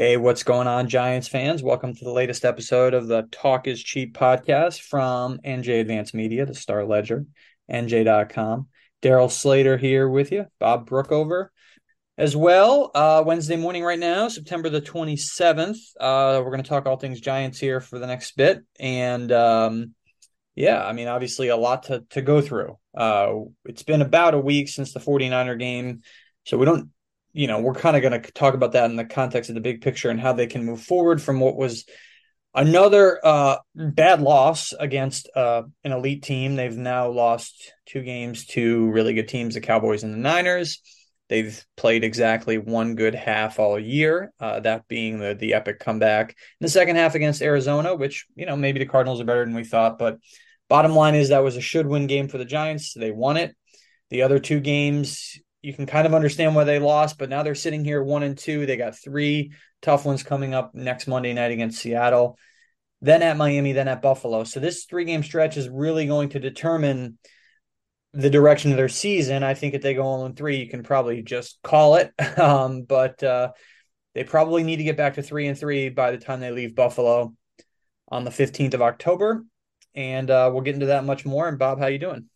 Hey, what's going on, Giants fans? Welcome to the latest episode of the Talk is Cheap podcast from NJ Advance Media, the Star Ledger, NJ.com. Darryl Slater here with you, Bob Brookover as well. Uh, Wednesday morning, right now, September the 27th. Uh, we're going to talk all things Giants here for the next bit. And um, yeah, I mean, obviously, a lot to, to go through. Uh, it's been about a week since the 49er game. So we don't you know, we're kind of going to talk about that in the context of the big picture and how they can move forward from what was another uh, bad loss against uh, an elite team. They've now lost two games to really good teams, the Cowboys and the Niners. They've played exactly one good half all year, uh, that being the the epic comeback in the second half against Arizona, which you know maybe the Cardinals are better than we thought, but bottom line is that was a should win game for the Giants. They won it. The other two games, you can kind of understand why they lost, but now they're sitting here one and two. They got three tough ones coming up next Monday night against Seattle, then at Miami, then at Buffalo. So this three game stretch is really going to determine the direction of their season. I think if they go all in three, you can probably just call it. Um, but uh, they probably need to get back to three and three by the time they leave Buffalo on the 15th of October. And uh, we'll get into that much more. And Bob, how you doing?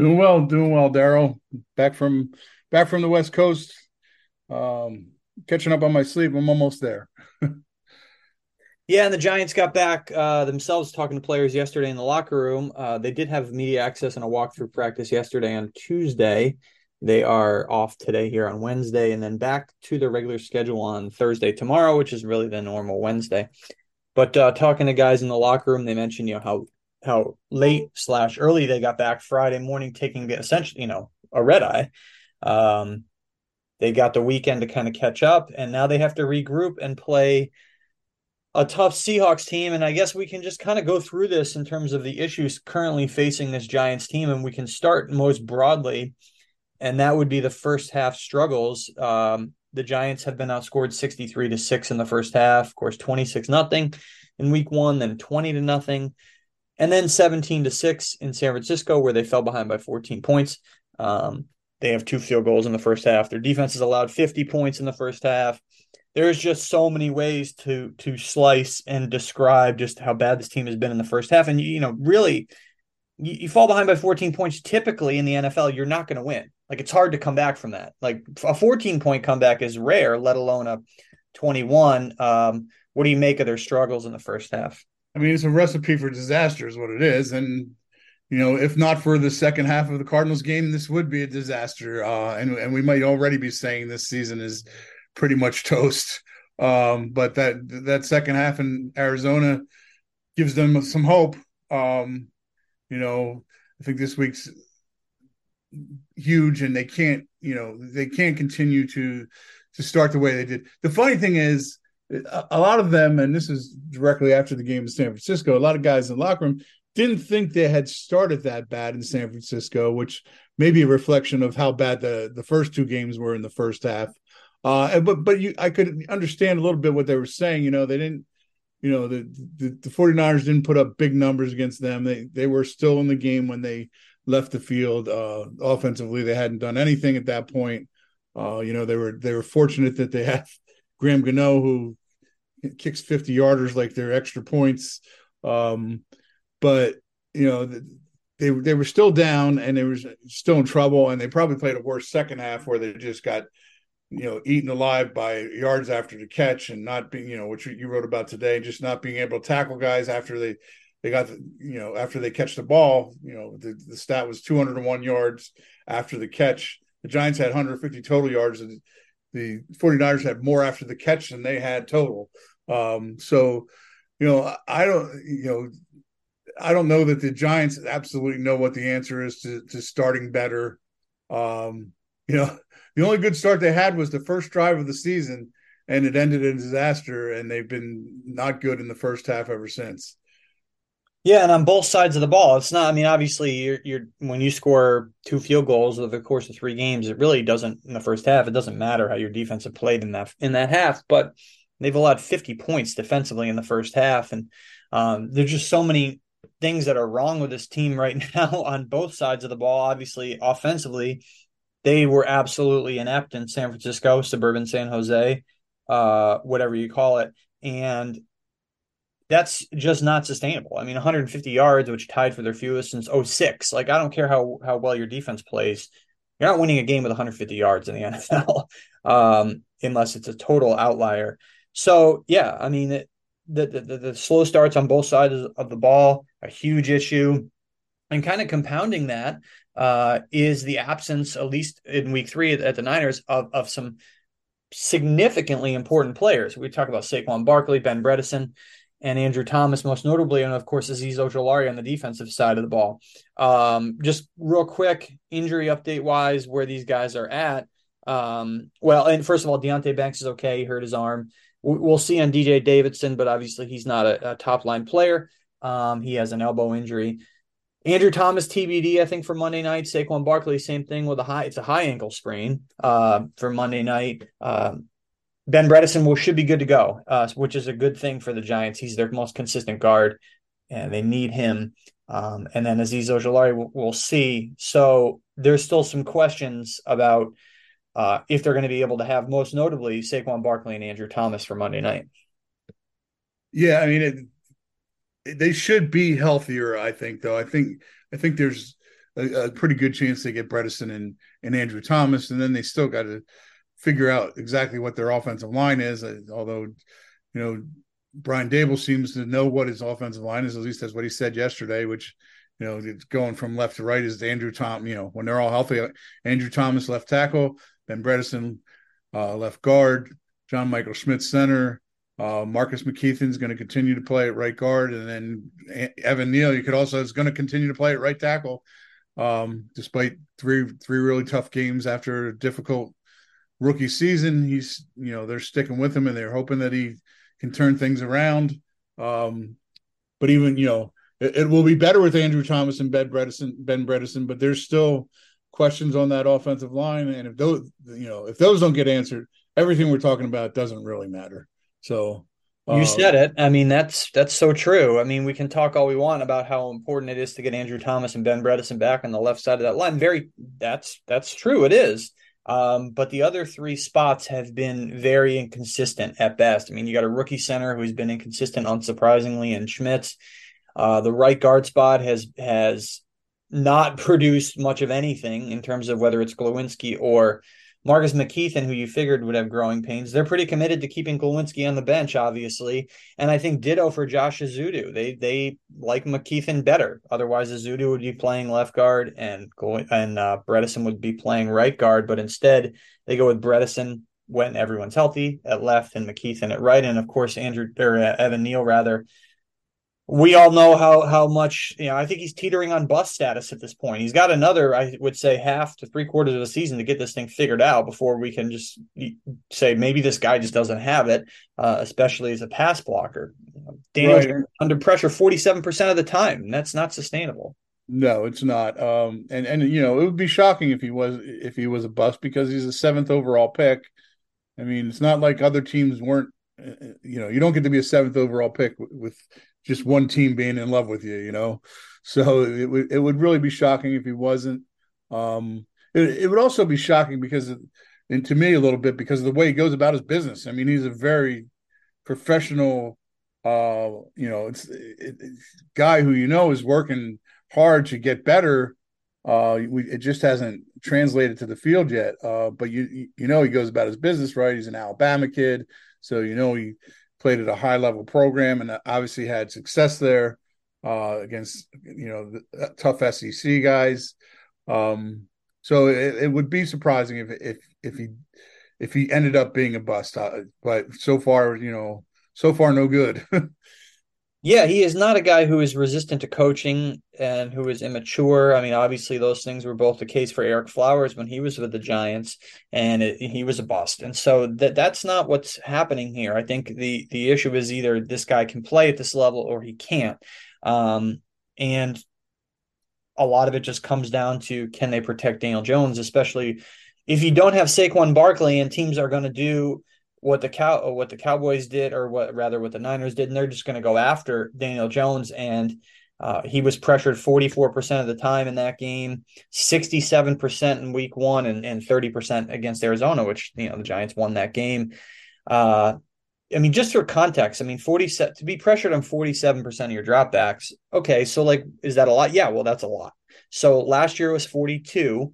Doing well, doing well, Darryl. Back from back from the West Coast. Um, catching up on my sleep. I'm almost there. yeah, and the Giants got back uh, themselves talking to players yesterday in the locker room. Uh, they did have media access and a walkthrough practice yesterday on Tuesday. They are off today here on Wednesday, and then back to their regular schedule on Thursday tomorrow, which is really the normal Wednesday. But uh, talking to guys in the locker room, they mentioned you know how how late slash early they got back Friday morning, taking the essentially, you know, a red eye. Um, they got the weekend to kind of catch up, and now they have to regroup and play a tough Seahawks team. And I guess we can just kind of go through this in terms of the issues currently facing this Giants team, and we can start most broadly, and that would be the first half struggles. Um, the Giants have been outscored 63 to 6 in the first half, of course, 26 nothing in week one, then 20 to nothing and then 17 to 6 in San Francisco, where they fell behind by 14 points. Um, they have two field goals in the first half. Their defense has allowed 50 points in the first half. There's just so many ways to to slice and describe just how bad this team has been in the first half. And you, you know, really, you, you fall behind by 14 points. Typically in the NFL, you're not going to win. Like it's hard to come back from that. Like a 14 point comeback is rare, let alone a 21. Um, what do you make of their struggles in the first half? I mean, it's a recipe for disaster, is what it is. And you know, if not for the second half of the Cardinals game, this would be a disaster. Uh, and and we might already be saying this season is pretty much toast. Um, but that that second half in Arizona gives them some hope. Um, you know, I think this week's huge, and they can't, you know, they can't continue to to start the way they did. The funny thing is, a lot of them, and this is directly after the game in San Francisco, a lot of guys in the locker room didn't think they had started that bad in San Francisco, which may be a reflection of how bad the, the first two games were in the first half. Uh, but but you, I could understand a little bit what they were saying. You know, they didn't, you know, the, the the 49ers didn't put up big numbers against them. They they were still in the game when they left the field. Uh, offensively, they hadn't done anything at that point. Uh, you know, they were they were fortunate that they have Graham Gano, who kicks 50 yarders like they're extra points. Um, but you know, they they were still down and they were still in trouble, and they probably played a worse second half where they just got you know eaten alive by yards after the catch and not being you know which you wrote about today, just not being able to tackle guys after they they got the, you know after they catch the ball. You know, the, the stat was 201 yards after the catch. The Giants had 150 total yards. And, the 49ers had more after the catch than they had total. Um, so, you know, I don't, you know, I don't know that the Giants absolutely know what the answer is to, to starting better. Um, you know, the only good start they had was the first drive of the season, and it ended in disaster. And they've been not good in the first half ever since. Yeah, and on both sides of the ball, it's not. I mean, obviously, you're, you're when you score two field goals over the course of three games, it really doesn't in the first half. It doesn't matter how your defense have played in that in that half, but they've allowed 50 points defensively in the first half, and um, there's just so many things that are wrong with this team right now on both sides of the ball. Obviously, offensively, they were absolutely inept in San Francisco, suburban San Jose. uh, whatever you call it. And that's just not sustainable. I mean, 150 yards, which tied for their fewest since 06. Like, I don't care how how well your defense plays. You're not winning a game with 150 yards in the NFL um, unless it's a total outlier. So, yeah, I mean, it, the, the, the slow starts on both sides of the ball, a huge issue. And kind of compounding that uh, is the absence, at least in week three at the Niners, of, of some significantly important players. We talk about Saquon Barkley, Ben Bredeson, and Andrew Thomas, most notably, and of course Azeez Ojulari on the defensive side of the ball. Um, just real quick, injury update wise, where these guys are at. Um, well, and first of all, Deonte Banks is okay. He hurt his arm. We'll see on DJ Davidson, but obviously he's not a, a top line player. Um, he has an elbow injury. Andrew Thomas TBD, I think for Monday night. Saquon Barkley, same thing with a high. It's a high ankle sprain uh, for Monday night. Uh, ben Bredeson will should be good to go, uh, which is a good thing for the Giants. He's their most consistent guard, and they need him. Um, and then Azeez Ojulari, we'll, we'll, see. So there's still some questions about uh, if they're going to be able to have, most notably, Saquon Barkley and Andrew Thomas for Monday night. Yeah, I mean, it, they should be healthier. I think, though. I think I think there's a, a pretty good chance they get Bredeson and and Andrew Thomas, and then they still got to figure out exactly what their offensive line is. Uh, although, you know, Brian Daboll seems to know what his offensive line is. At least that's what he said yesterday. Which, you know, it's going from left to right is Andrew Tom. You know, when they're all healthy, Andrew Thomas left tackle, Ben Bredeson uh, left guard, John Michael Schmitz center. Uh, Marcus McKethan is going to continue to play at right guard, and then Evan Neal, you could also is going to continue to play at right tackle, um, despite three three really tough games after a difficult rookie season. He's you know they're sticking with him and they're hoping that he can turn things around. Um, but even you know it, it, will be better with Andrew Thomas and Ben Bredeson, Ben Bredeson, but there's still questions on that offensive line, and if those you know if those don't get answered, everything we're talking about doesn't really matter. So. You uh, said it. I mean, that's that's so true. I mean, we can talk all we want about how important it is to get Andrew Thomas and Ben Bredeson back on the left side of that line. Very, that's that's true. It is. Um, but the other three spots have been very inconsistent at best. I mean, you got a rookie center who's been inconsistent, unsurprisingly, and Schmitz. Uh, the right guard spot has has not produced much of anything in terms of whether it's Glowinski or Marcus McKethan, who you figured would have growing pains, they're pretty committed to keeping Glowinski on the bench, obviously. And I think ditto for Josh Ezeudu. They they like McKethan better. Otherwise, Ezeudu would be playing left guard and and uh, Bredeson would be playing right guard. But instead, they go with Bredeson when everyone's healthy at left and McKethan at right. And of course, Andrew or uh, Evan Neal rather we all know how how much you know. I think he's teetering on bust status at this point. He's got another, I would say, half to three quarters of a season to get this thing figured out before we can just say maybe this guy just doesn't have it, uh, especially as a pass blocker. Daniel's right. under pressure forty seven percent of the time. And that's not sustainable. No, it's not. Um, and and you know it would be shocking if he was if he was a bust because he's a seventh overall pick. I mean, it's not like other teams weren't. Uh, uh, you know, you don't get to be a seventh overall pick with just one team being in love with you, you know. So it would it would really be shocking if he wasn't. Um, it, it would also be shocking because, of, and to me a little bit because of the way he goes about his business. I mean, he's a very professional, uh, you know, it's, it, guy who you know is working hard to get better. Uh, we, it just hasn't translated to the field yet. Uh, but you you know he goes about his business right. He's an Alabama kid, so you know he played at a high level program and obviously had success there uh, against you know the uh, tough SEC guys. Um, so it, it, would be surprising if if if he if he ended up being a bust. Uh, but so far, you know, so far no good. Yeah, he is not a guy who is resistant to coaching and who is immature. I mean, obviously, those things were both the case for Ereck Flowers when he was with the Giants, and it, he was a bust. And so that that's not what's happening here. I think the the issue is either this guy can play at this level or he can't. Um, and a lot of it just comes down to can they protect Daniel Jones, especially if you don't have Saquon Barkley and teams are going to do what the cow what the Cowboys did, or what rather what the Niners did, and they're just going to go after Daniel Jones. And uh, he was pressured 44% of the time in that game, 67% in week one, and, and 30% against Arizona, which you know the Giants won that game. Uh, I mean, just for context, I mean, 40 set to be pressured on 47% of your dropbacks. Okay. So, like, is that a lot? Yeah. Well, that's a lot. So last year was 42.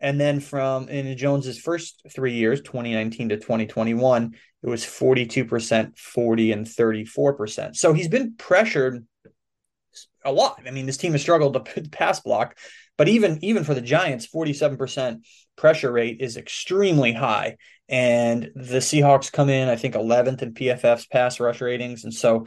And then from in Jones's first three years, 2019 to 2021, it was 42%, 40, and 34%. So he's been pressured a lot. I mean, this team has struggled to pass block, but even even for the Giants, 47% pressure rate is extremely high. And the Seahawks come in, I think, 11th in PFF's pass rush ratings. And so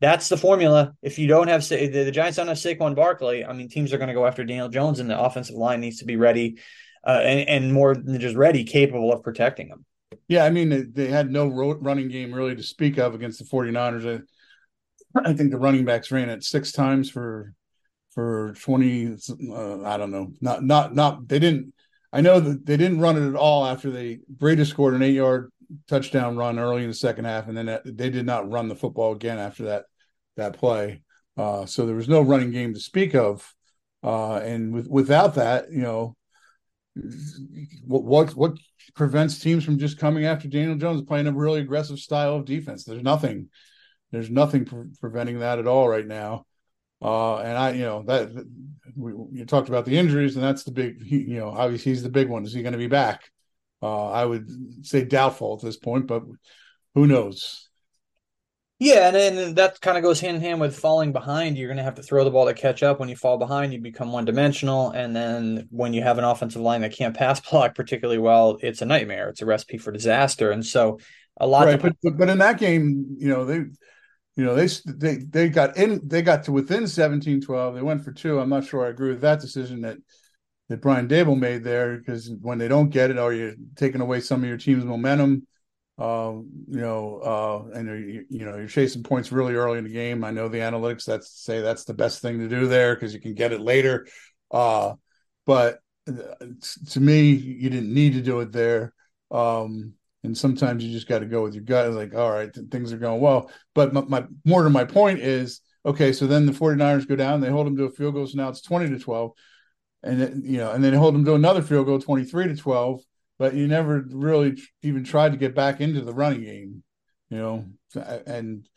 that's the formula. If you don't have the, the Giants don't have Saquon Barkley, I mean, teams are going to go after Daniel Jones, and the offensive line needs to be ready uh, and, and, more than just ready, capable of protecting them. Yeah, I mean, they had no running game really to speak of against the 49ers. I, I think the running backs ran it six times for for 20 uh, I don't know. Not not not they didn't I know that they didn't run it at all after they Breida scored an 8-yard touchdown run early in the second half and then they did not run the football again after that that play. Uh, so there was no running game to speak of. Uh, and with, without that, you know, what, what what prevents teams from just coming after Daniel Jones playing a really aggressive style of defense? There's nothing. There's nothing pre- preventing that at all right now. Uh, and I, you know, that we, you talked about the injuries, and that's the big, you know, obviously he's the big one. Is he going to be back? Uh, I would say doubtful at this point, but who knows? Yeah, and then that kind of goes hand in hand with falling behind. You're going to have to throw the ball to catch up. When you fall behind, you become one dimensional. And then when you have an offensive line that can't pass block particularly well, it's a nightmare. It's a recipe for disaster. And so a lot. Right, but, but in that game, you know they, you know they they they got in. They got to within 17-12. They went for two. I'm not sure I agree with that decision that that Brian Daboll made there because when they don't get it, or you're taking away some of your team's momentum um, you know, uh, and you, you know you're chasing points really early in the game. I know the analytics that say that's the best thing to do there because you can get it later. Uh, but uh, to me, you didn't need to do it there. Um, and sometimes you just got to go with your gut. Like, all right, things are going well. But my, my, more to my point is, okay, so then the 49ers go down, they hold them to a field goal. So now it's 20 to 12. And you know, and then hold them to another field goal, 23 to 12 but you never really even tried to get back into the running game, you know. And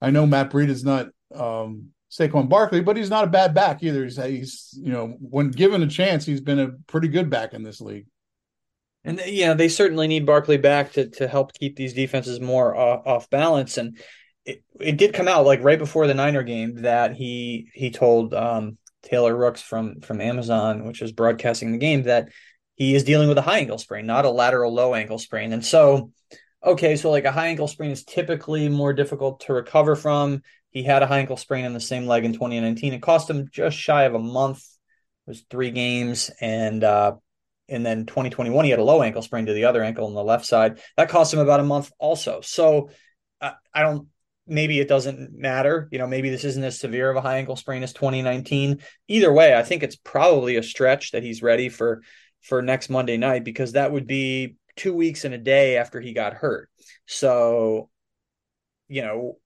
I know Matt Breida is not um, Saquon Barkley, but he's not a bad back either. He's, he's, you know, when given a chance, he's been a pretty good back in this league. And yeah, they certainly need Barkley back to to help keep these defenses more off, off balance. And it, it did come out like right before the Niner game that he he told um, Taylor Rooks from from Amazon, which is broadcasting the game, that he is dealing with a high ankle sprain, not a lateral low ankle sprain. And so, okay, so like a high ankle sprain is typically more difficult to recover from. He had a high ankle sprain in the same leg in 2019. It cost him just shy of a month. It was three games, and uh, and then 2021 he had a low ankle sprain to the other ankle on the left side. That cost him about a month also. So uh, I don't. Maybe it doesn't matter. You know, maybe this isn't as severe of a high ankle sprain as 2019. Either way, I think it's probably a stretch that he's ready for for next Monday night because that would be two weeks and a day after he got hurt. So, you know,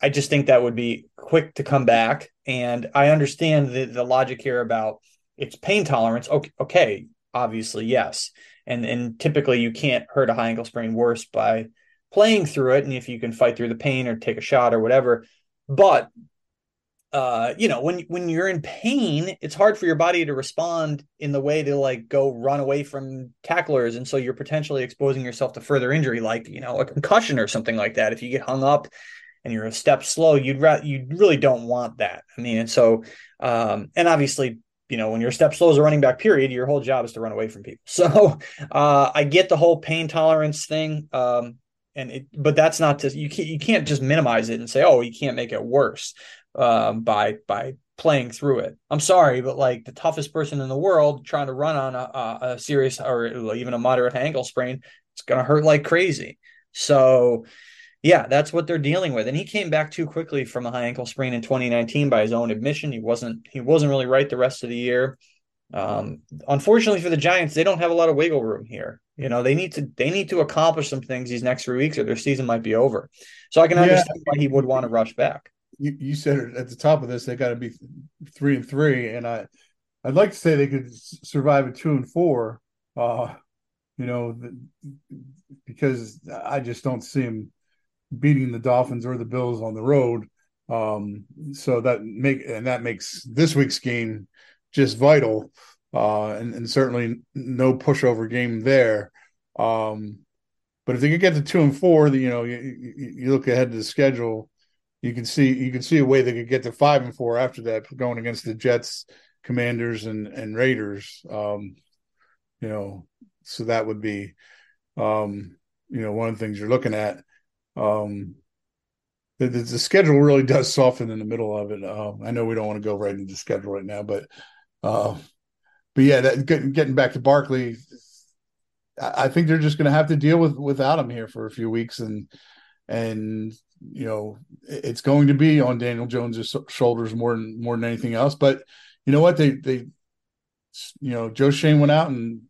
I just think that would be quick to come back. And I understand the, the logic here about its pain tolerance. Okay, okay, obviously, yes. And and typically you can't hurt a high ankle sprain worse by playing through it. And if you can fight through the pain or take a shot or whatever. But uh you know when when you're in pain it's hard for your body to respond in the way to like go run away from tacklers and so you're potentially exposing yourself to further injury like you know a concussion or something like that. If you get hung up and you're a step slow you'd ra- you really don't want that. I mean and so um and obviously you know when you're a step slow as a running back period your whole job is to run away from people. So uh i get the whole pain tolerance thing um and it, but that's not to you can't you can't just minimize it and say oh you can't make it worse um, by by playing through it. I'm sorry, but like the toughest person in the world trying to run on a, a serious or even a moderate ankle sprain, it's going to hurt like crazy. So, yeah, that's what they're dealing with. And he came back too quickly from a high ankle sprain in 2019 by his own admission. He wasn't he wasn't really right the rest of the year. Um, unfortunately for the Giants, they don't have a lot of wiggle room here. You know, they need to they need to accomplish some things these next three weeks, or their season might be over. So I can understand yeah. why he would want to rush back you, you said at the top of this they got to be three and three, and I I'd like to say they could survive a two and four, uh, you know, because I just don't see them beating the Dolphins or the Bills on the road. Um, so that make and that makes this week's game just vital, uh, and, and certainly no pushover game there. Um, but if they could get to two and four, you know, you, you look ahead to the schedule, you can see you can see a way they could get to five and four after that, going against the Jets, Commanders, and and Raiders. Um, you know, so that would be, um, you know, one of the things you're looking at. Um, the, the, the schedule really does soften in the middle of it. Uh, I know we don't want to go right into the schedule right now, but, uh, but yeah, that, getting back to Barkley, I think they're just going to have to deal with without him here for a few weeks, and and you know it's going to be on Daniel Jones's shoulders more than more than anything else. But you know what they they you know Joe Schoen went out and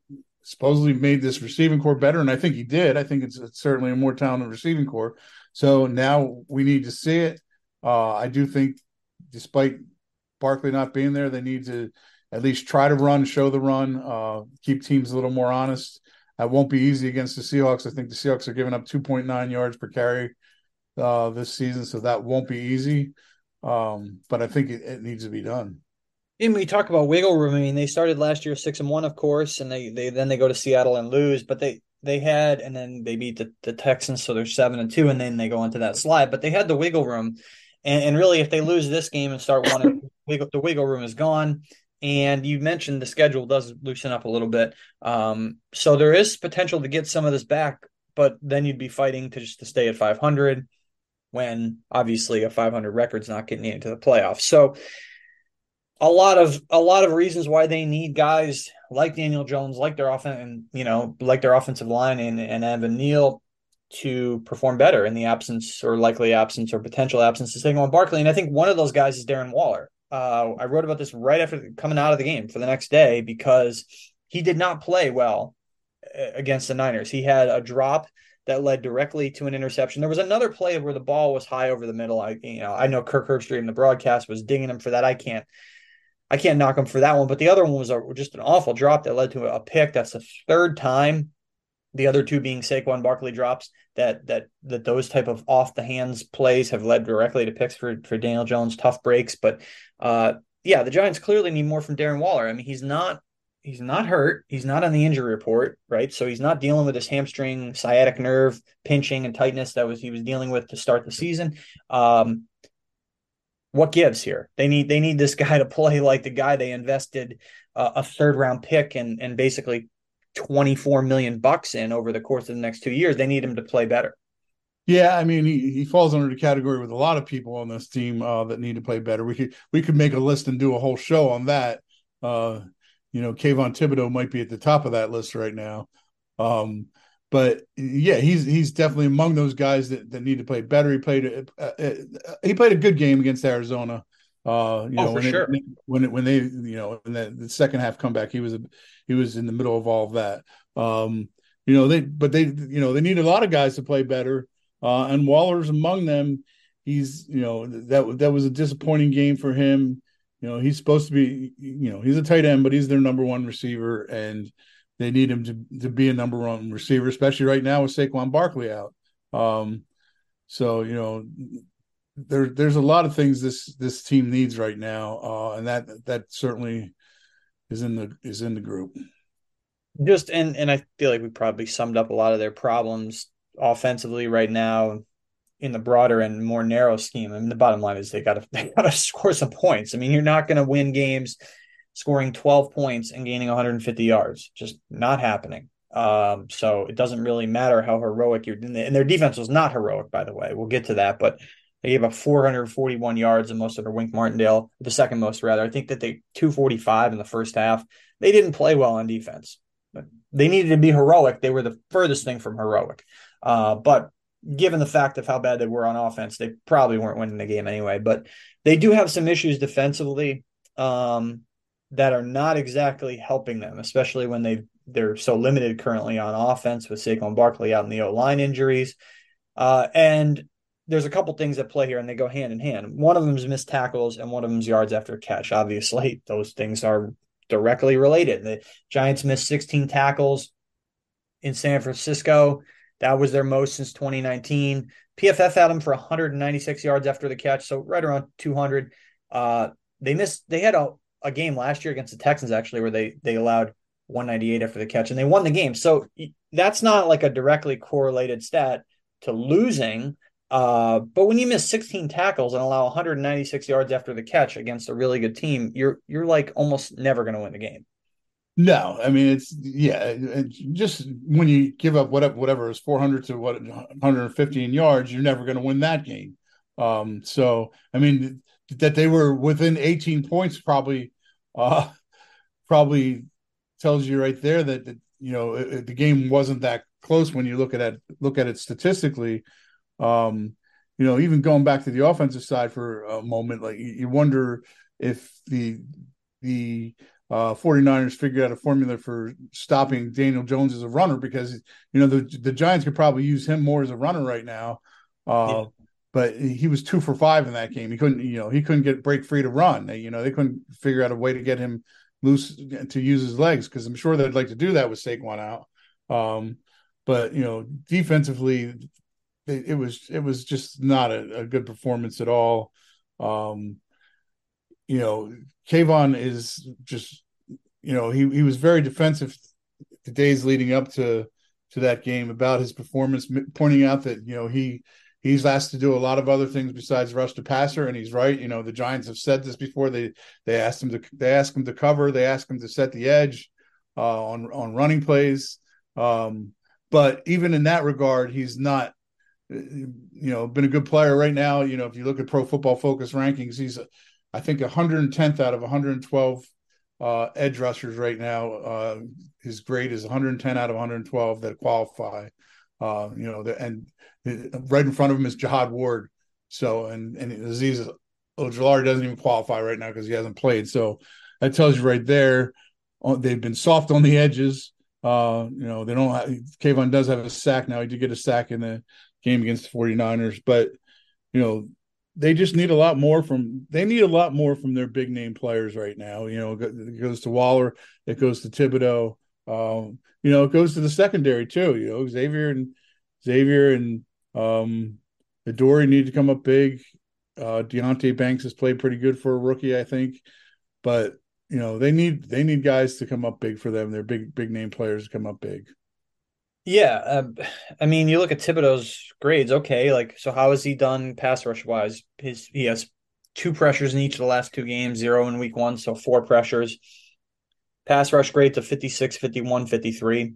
supposedly made this receiving corps better, and I think he did. I think it's, it's certainly a more talented receiving corps. So now we need to see it. Uh, I do think, despite Barkley not being there, they need to at least try to run, show the run, uh, keep teams a little more honest. That won't be easy against the Seahawks. I think the Seahawks are giving up 2.9 yards per carry uh, this season, so that won't be easy. Um, but I think it, it needs to be done. And we talk about wiggle room. I mean, they started last year six and one, of course, and they they then they go to Seattle and lose, but they they had and then they beat the, the Texans, so they're seven and two, and then they go into that slide. But they had the wiggle room, and, and really, if they lose this game and start one, the wiggle room is gone. And you mentioned the schedule does loosen up a little bit, um, so there is potential to get some of this back. But then you'd be fighting to just to stay at 500, when obviously a 500 record's not getting into the playoffs. So a lot of a lot of reasons why they need guys like Daniel Jones, like their offense, and you know, like their offensive line and, and Evan Neal to perform better in the absence or likely absence or potential absence of Saquon Barkley. And I think one of those guys is Darren Waller. Uh, I wrote about this right after coming out of the game for the next day because he did not play well uh, against the Niners. He had a drop that led directly to an interception. There was another play where the ball was high over the middle. I you know I know Kirk Herbstreit in the broadcast was dinging him for that. I can't I can't knock him for that one. But the other one was a, just an awful drop that led to a pick. That's the third time. The other two being Saquon Barkley drops that that that those type of off the hands plays have led directly to picks for for Daniel Jones, tough breaks. But uh, yeah, the Giants clearly need more from Darren Waller. I mean, he's not he's not hurt. He's not on the injury report, right? So he's not dealing with his hamstring sciatic nerve pinching and tightness that was he was dealing with to start the season. Um, what gives here? They need they need this guy to play like the guy they invested uh, a third round pick and and basically 24 million bucks in over the course of the next two years. They need him to play better. Yeah, I mean, he, he falls under the category with a lot of people on this team uh, that need to play better. We could we could make a list and do a whole show on that. Uh, you know, Kayvon Thibodeaux might be at the top of that list right now. Um, but yeah, he's he's definitely among those guys that, that need to play better. He played uh, uh, he played a good game against Arizona. Uh, you oh, know, when sure. It, when it, when they you know in the, the second half comeback, he was a, he was in the middle of all of that. Um, you know they but they you know they need a lot of guys to play better, uh, and Waller's among them. He's you know that that was a disappointing game for him. You know he's supposed to be you know he's a tight end, but he's their number one receiver and they need him to to be a number one receiver, especially right now with Saquon Barkley out. Um, so you know, there there's a lot of things this this team needs right now, uh, and that that certainly is in the is in the group. Just and and I feel like we probably summed up a lot of their problems offensively right now in the broader and more narrow scheme. I mean, the bottom line is they got to they got to score some points. I mean, you're not going to win games scoring 12 points and gaining 150 yards. Just not happening. Um, so it doesn't really matter how heroic you're and their defense was not heroic, by the way. We'll get to that, but they gave up 441 yards and most of their Wink Martindale, the second most rather. I think that they 245 in the first half. They didn't play well on defense. They needed to be heroic. They were the furthest thing from heroic. Uh, but given the fact of how bad they were on offense, they probably weren't winning the game anyway. But they do have some issues defensively. Um, that are not exactly helping them, especially when they they're so limited currently on offense with Saquon Barkley out in the O line injuries. Uh, and there's a couple things that play here and they go hand in hand. One of them is missed tackles and one of them is yards after catch. Obviously, those things are directly related. The Giants missed 16 tackles in San Francisco. That was their most since 2019. PFF had them for 196 yards after the catch, so right around 200. Uh, they missed. They had a, a game last year against the Texans actually where they they allowed 198 after the catch and they won the game. So that's not like a directly correlated stat to losing. Uh, but when you miss 16 tackles and allow 196 yards after the catch against a really good team, you're you're like almost never going to win the game. No, I mean it's yeah, just when you give up whatever whatever is 400 to what 115 yards, you're never going to win that game. Um, so I mean that they were within 18 points probably uh probably tells you right there that, that you know it, the game wasn't that close when you look at it look at it statistically. Um, you know, even going back to the offensive side for a moment, like you wonder if the the uh, 49ers figured out a formula for stopping Daniel Jones as a runner because you know the the Giants could probably use him more as a runner right now. Uh, yeah. But he was two for five in that game. He couldn't, you know, he couldn't get break free to run. They, you know, they couldn't figure out a way to get him loose to use his legs because I'm sure they'd like to do that with Saquon out. Um, but you know, defensively, it, it, was it was just not a, a good performance at all. Um, you know, Kayvon is just, you know, he he was very defensive the days leading up to to that game about his performance, pointing out that you know he he's asked to do a lot of other things besides rush the passer, and he's right. You know, the Giants have said this before. They they asked him to they asked him to cover, they asked him to set the edge uh, on on running plays. Um, but even in that regard, he's not you know been a good player right now. You know, if you look at Pro Football Focus rankings, he's I think 110th out of 112 uh, edge rushers right now. Uh, his grade is 110 out of 112 that qualify. Uh, you know, the, and right in front of him is Jihad Ward. So, and and Azeez Ojulari doesn't even qualify right now because he hasn't played. So that tells you right there, uh, they've been soft on the edges. Uh, you know, they don't. Have, Kayvon does have a sack now. He did get a sack in the game against the 49ers, but you know, they just need a lot more from they need a lot more from their big name players right now. You know, it goes to Waller, it goes to Thibodeaux, um, you know, it goes to the secondary too. You know, Xavier and Xavier and um, Adoree need to come up big. Uh, Deonte Banks has played pretty good for a rookie, I think, but you know they need they need guys to come up big for them. They're big big name players to come up big. Yeah, uh, I mean, you look at Thibodeaux's grades. Okay, like so, how has he done pass rush wise? His he has two pressures in each of the last two games, zero in week one, so four pressures. Pass rush grades of 56, 51, 53.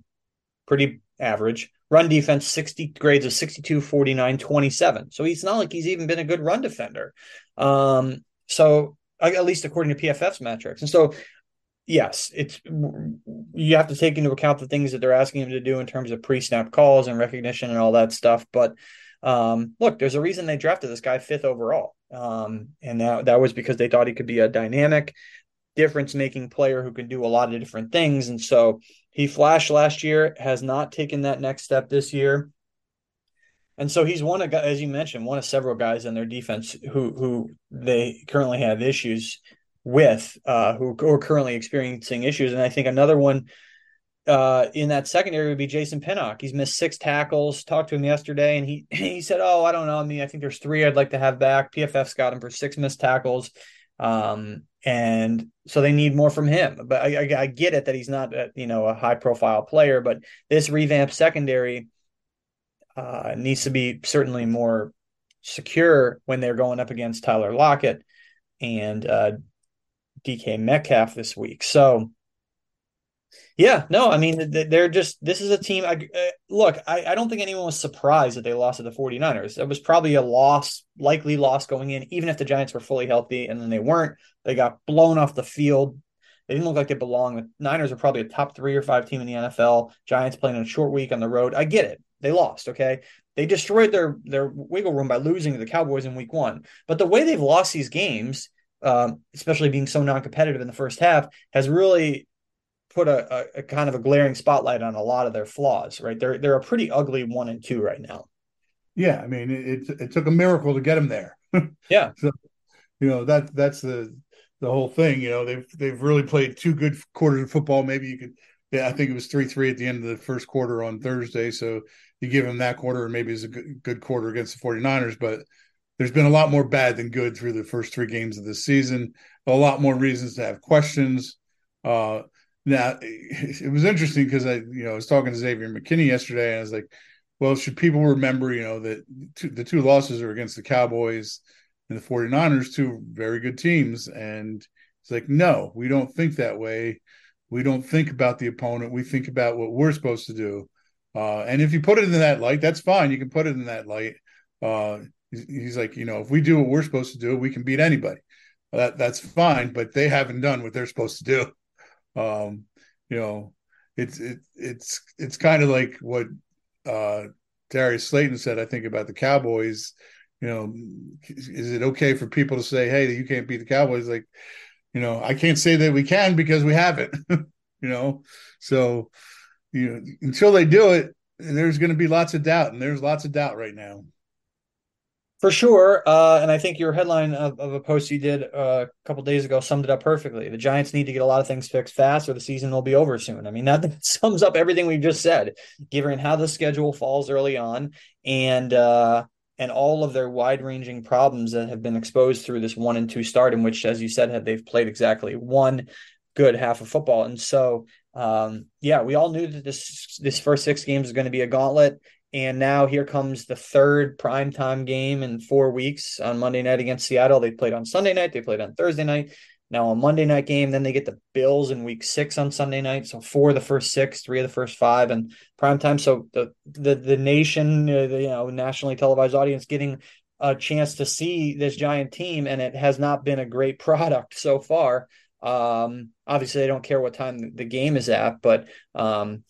Pretty average. Run defense, 60 grades of 62, 49, 27. So he's not like he's even been a good run defender. Um, so at least according to PFF's metrics. And so yes, it's you have to take into account the things that they're asking him to do in terms of pre-snap calls and recognition and all that stuff. But um, look, there's a reason they drafted this guy fifth overall, um, and that that was because they thought he could be a dynamic, difference-making player who can do a lot of different things. And so he flashed last year, has not taken that next step this year. And so he's one of, as you mentioned, one of several guys in their defense who who they currently have issues with uh, who, who are currently experiencing issues. And I think another one uh, in that secondary would be Jason Pinnock. He's missed six tackles. Talked to him yesterday, and he he said, "Oh, I don't know. I mean, I think there's three I'd like to have back. PFF's got him for six missed tackles, um, and so they need more from him. But I, I, I get it that he's not, a, you know, a high profile player, but this revamped secondary uh, needs to be certainly more secure when they're going up against Tyler Lockett and uh, DK Metcalf this week. So, yeah, no, I mean, they're just, this is a team. I, uh, look, I, I don't think anyone was surprised that they lost to the 49ers. It was probably a loss, likely loss going in, even if the Giants were fully healthy and then they weren't. They got blown off the field. They didn't look like they belonged. The Niners are probably a top three or five team in the NFL. Giants playing a short week on the road. I get it. They lost. Okay. They destroyed their their wiggle room by losing to the Cowboys in week one. But the way they've lost these games um, especially being so non-competitive in the first half, has really put a, a, a, kind of a glaring spotlight on a lot of their flaws. Right, they're they're a pretty ugly one and two right now. Yeah, I mean, it it, it took a miracle to get them there. yeah, so you know that that's the the whole thing. You know, they've they've really played two good quarters of football. Maybe you could yeah, I think it was three three at the end of the first quarter on Thursday. So you give them that quarter, and maybe it's a good, good quarter against the 49ers. But there's been a lot more bad than good through the first three games of the season. A lot more reasons to have questions. Uh, now it was interesting because I, you know, I was talking to Xavier McKinney yesterday, and I was like, "Well, should people remember, you know, that two, the two losses are against the Cowboys and the 49ers, two very good teams?" And it's like, "No, we don't think that way. We don't think about the opponent. We think about what we're supposed to do." Uh, and if you put it in that light, that's fine. You can put it in that light. Uh, he's like, you know, if we do what we're supposed to do, we can beat anybody. That that's fine, but they haven't done what they're supposed to do. Um, you know, it's it, it's it's kind of like what uh, Darius Slayton said. I think about the Cowboys. You know, is it okay for people to say, "Hey, you can't beat the Cowboys"? Like, you know, I can't say that we can because we haven't. you know, so you know, until they do it, there's going to be lots of doubt, and there's lots of doubt right now. For sure. Uh, and I think your headline of, of a post you did uh, a couple days ago summed it up perfectly. The Giants need to get a lot of things fixed fast or the season will be over soon. I mean, that sums up everything we've just said, given how the schedule falls early on and uh, and all of their wide ranging problems that have been exposed through this one and two start, in which, as you said, they've played exactly one good half of football. And so, um, yeah, we all knew that this this first six games is going to be a gauntlet. And now here comes the third primetime game in four weeks on Monday night against Seattle. They played on Sunday night, they played on Thursday night. Now a Monday night game, then they get the Bills in week six on Sunday night. So four of the first six, three of the first five, and prime time. So the the the nation, uh, the, you know, nationally televised audience getting a chance to see this giant team, and it has not been a great product so far. Um, obviously, they don't care what time the game is at, but um,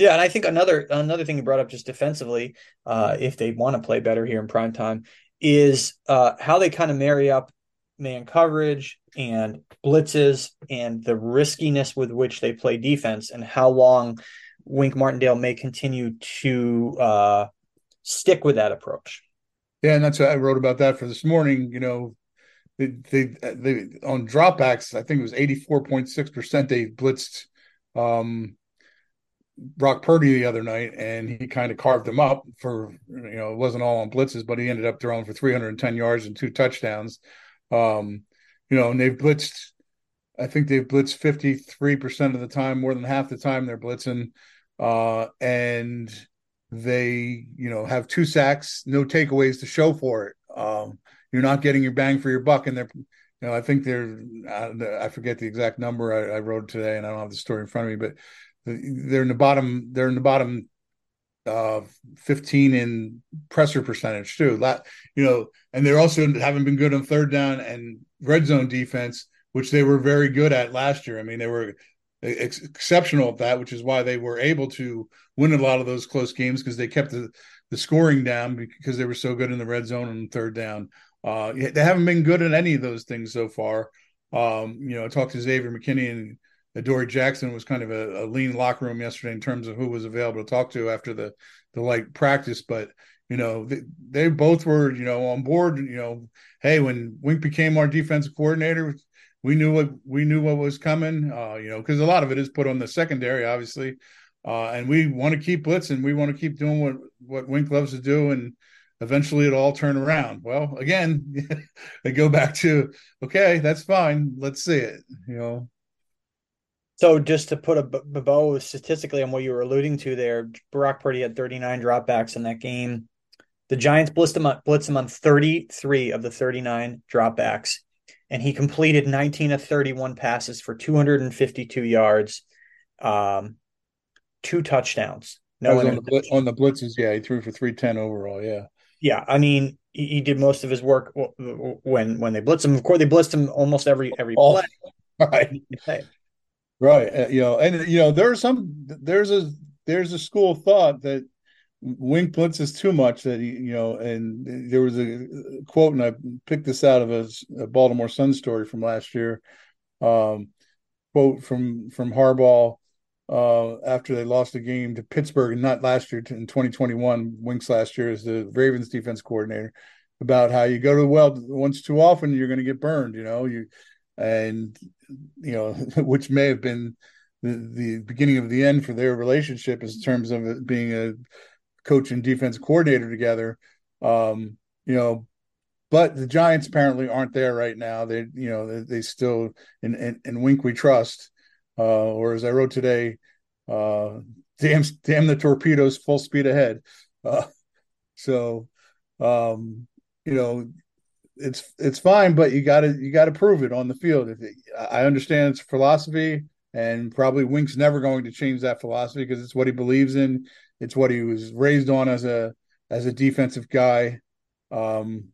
yeah, and I think another another thing you brought up just defensively, uh, if they want to play better here in prime time, is uh, how they kind of marry up man coverage and blitzes and the riskiness with which they play defense and how long Wink Martindale may continue to uh, stick with that approach. Yeah, and that's what I wrote about that for this morning. You know, they they, they on dropbacks, I think it was eighty four point six percent they blitzed um, Brock Purdy the other night, and he kind of carved them up for you know it wasn't all on blitzes, but he ended up throwing for 310 yards and two touchdowns. Um, you know, and they've blitzed. I think they've blitzed 53 percent of the time, more than half the time they're blitzing, uh, and they you know have two sacks, no takeaways to show for it. Um, you're not getting your bang for your buck, and they're you know, I think they're, I forget the exact number I, I, wrote today, and I don't have the story in front of me, but they're in the bottom. They're in the bottom uh 15 in presser percentage too. That you know, and they're also haven't been good on third down and red zone defense, which they were very good at last year. I mean, they were ex- exceptional at that, which is why they were able to win a lot of those close games because they kept the the scoring down because they were so good in the red zone and third down. Uh, they haven't been good at any of those things so far. Um, you know, I talked to Xavier McKinney and Adoree Jackson was kind of a, a, lean locker room yesterday in terms of who was available to talk to after the the light practice. But you know, they, they both were you know on board. You know, hey, when Wink became our defensive coordinator, we knew what we knew what was coming. Uh, you know, because a lot of it is put on the secondary, obviously, uh, and we want to keep blitzing. We want to keep doing what what Wink loves to do, and eventually it'll all turn around. Well, again, they go back to okay, that's fine. Let's see it. You know. So just to put a bow statistically on what you were alluding to there, Brock Purdy had 39 dropbacks in that game. The Giants blitzed him, on, blitzed him on 33 of the 39 dropbacks, and he completed 19 of 31 passes for 252 yards, um, two touchdowns. No on the, on the blitzes, yeah, he threw for 310 overall, yeah. Yeah, I mean, he, he did most of his work when when they blitzed him. Of course, they blitzed him almost every every play. Right. Right. Uh, you know, and you know, there's some there's a there's a school of thought that Wink blitzes too much that he, you know, and there was a quote, and I picked this out of a, a Baltimore Sun story from last year. Um, quote from from Harbaugh uh, after they lost the game to Pittsburgh, and not last year in 2021. Winks last year as the Ravens defense coordinator about how you go to the well once too often, you're going to get burned. You know, you and you know, which may have been the, the beginning of the end for their relationship in terms of it being a coach and defense coordinator together. Um, you know, but the Giants apparently aren't there right now. They, you know, they, they still in, in, in Wink we trust. Uh, or as I wrote today, uh, damn, damn the torpedoes, full speed ahead. Uh, so, um, you know, it's it's fine, but you got to you got to prove it on the field. I understand it's philosophy, and probably Wink's never going to change that philosophy because it's what he believes in. It's what he was raised on as a as a defensive guy. Um,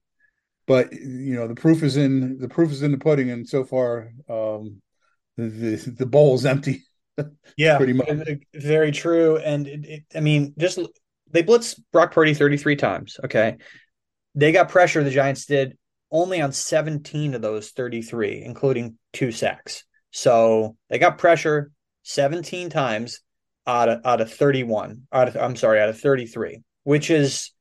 but you know, the proof is in the proof is in the pudding, and so far, um, the the, the bowl is empty. yeah, pretty much. Very true. And it, it, I mean, just they blitzed Brock Purdy 33 times. Okay. They got pressure, the Giants did only on 17 of those 33, including two sacks. So they got pressure 17 times out of out of 31. Out of I'm sorry, out of 33, which is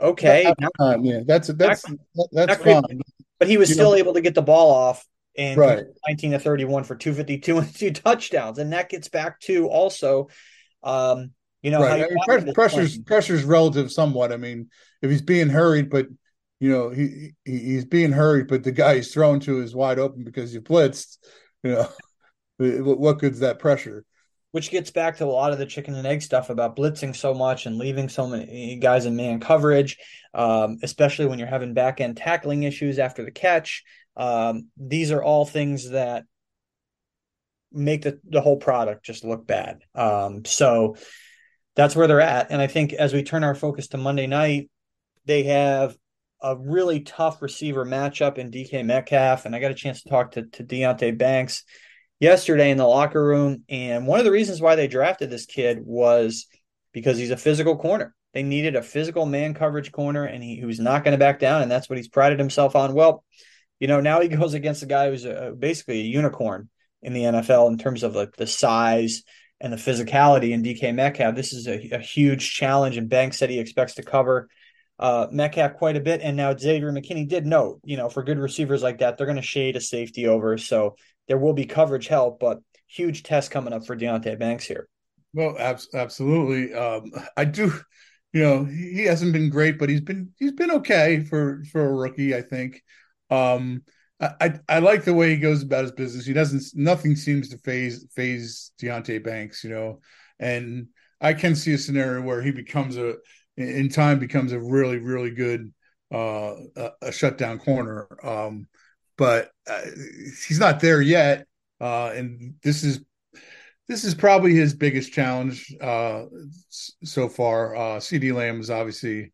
okay. Time, yeah, that's that's not, that's fine. But he was you still know, able to get the ball off and right. 19 to 31 for 252 and two touchdowns. And that gets back to also um, you know, right. I mean, pressure's pressure's relative somewhat. I mean, if he's being hurried, but you know he, he he's being hurried, but the guy he's thrown to is wide open because you blitzed. You know, what good's that pressure? Which gets back to a lot of the chicken and egg stuff about blitzing so much and leaving so many guys in man coverage, um, especially when you're having back end tackling issues after the catch. Um, these are all things that make the, the whole product just look bad. Um, so that's where they're at. And I think as we turn our focus to Monday night, they have a really tough receiver matchup in DK Metcalf. And I got a chance to talk to, to Deonte Banks yesterday in the locker room. And one of the reasons why they drafted this kid was because he's a physical corner. They needed a physical man coverage corner, and he, he was not going to back down. And that's what he's prided himself on. Well, you know, now he goes against a guy who's a, basically a unicorn in the NFL in terms of like the size and the physicality in DK Metcalf. This is a, a huge challenge, and Banks said he expects to cover uh, Metcalf quite a bit. And now Xavier McKinney did note, you know, for good receivers like that, they're going to shade a safety over. So there will be coverage help, but huge test coming up for Deonte Banks here. Well, ab- absolutely. Um, I do, you know, he hasn't been great, but he's been he's been okay for for a rookie. I think. Um, I, I like the way he goes about his business. He doesn't. Nothing seems to phase phase Deonte Banks, you know. And I can see a scenario where he becomes a in time becomes a really really good uh a, a shutdown corner. Um, but uh, he's not there yet. Uh, and this is this is probably his biggest challenge uh so far. Uh, CeeDee Lamb is obviously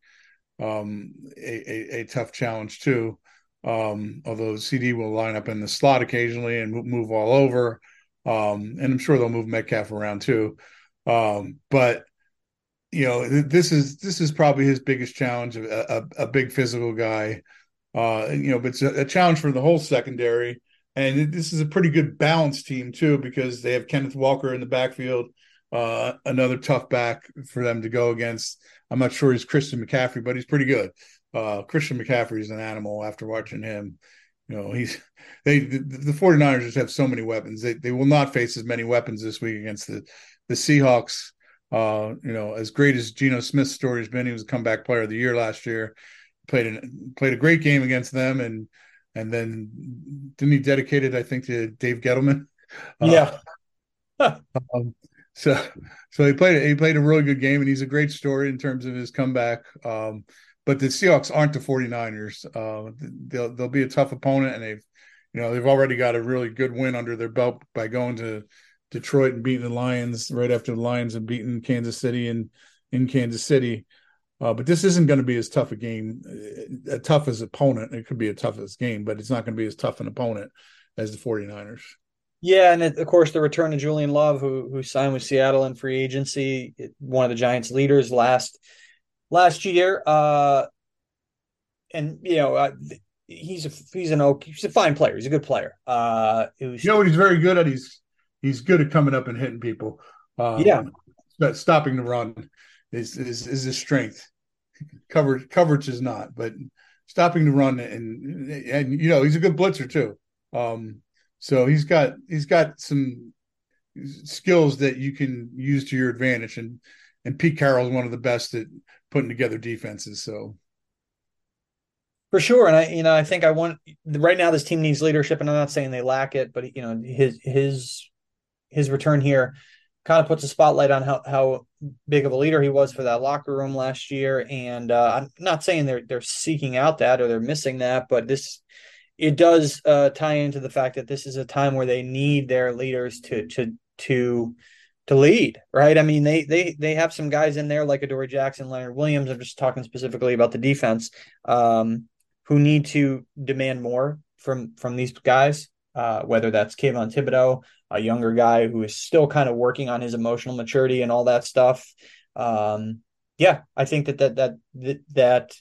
um a, a, a tough challenge too. Um, although CD will line up in the slot occasionally and move all over. Um, and I'm sure they'll move Metcalf around too. Um, but you know, this is this is probably his biggest challenge. A, a, a big physical guy, uh, you know, but it's a, a, challenge for the whole secondary. And this is a pretty good balanced team too, because they have Kenneth Walker in the backfield, uh, another tough back for them to go against. I'm not sure he's Christian McCaffrey, but he's pretty good uh, Christian McCaffrey is an animal after watching him. You know, he's they the, the 49ers just have so many weapons. They they will not face as many weapons this week against the the Seahawks. Uh, you know, as great as Geno Smith's story has been, he was a comeback player of the year last year. Played an, played a great game against them, and and then didn't he dedicated I think to Dave Gettleman? Uh, yeah. um, so so he played he played a really good game, and he's a great story in terms of his comeback. Um, but the Seahawks aren't the 49ers. Uh, they'll they'll be a tough opponent, and they've you know they've already got a really good win under their belt by going to Detroit and beating the Lions right after the Lions and beating Kansas City and in Kansas City. Uh, but this isn't going to be as tough a game, a tough as opponent. It could be a toughest game, but it's not going to be as tough an opponent as the 49ers. Yeah, and of course the return of Julian Love, who who signed with Seattle in free agency, one of the Giants' leaders last last year. Uh, and you know, uh, he's a he's an okay, he's a fine player. He's a good player. Uh, was, you know what he's very good at? He's he's good at coming up and hitting people. Um, yeah, but stopping the run is is is his strength. Coverage coverage is not, but stopping the run and and you know he's a good blitzer too. Um, so he's got he's got some skills that you can use to your advantage. And and Pete Carroll is one of the best at putting together defenses. So for sure, and I you know I think I want right now this team needs leadership, and I'm not saying they lack it, but you know his his his return here kind of puts a spotlight on how, how big of a leader he was for that locker room last year. And uh, I'm not saying they're they're seeking out that or they're missing that, but this it does uh, tie into the fact that this is a time where they need their leaders to to to to lead, right? I mean, they they they have some guys in there like Adoree Jackson, Leonard Williams. I'm just talking specifically about the defense, um, who need to demand more from from these guys. Uh, whether that's Kayvon Thibodeaux, a younger guy who is still kind of working on his emotional maturity and all that stuff. Um, yeah, I think that that that that,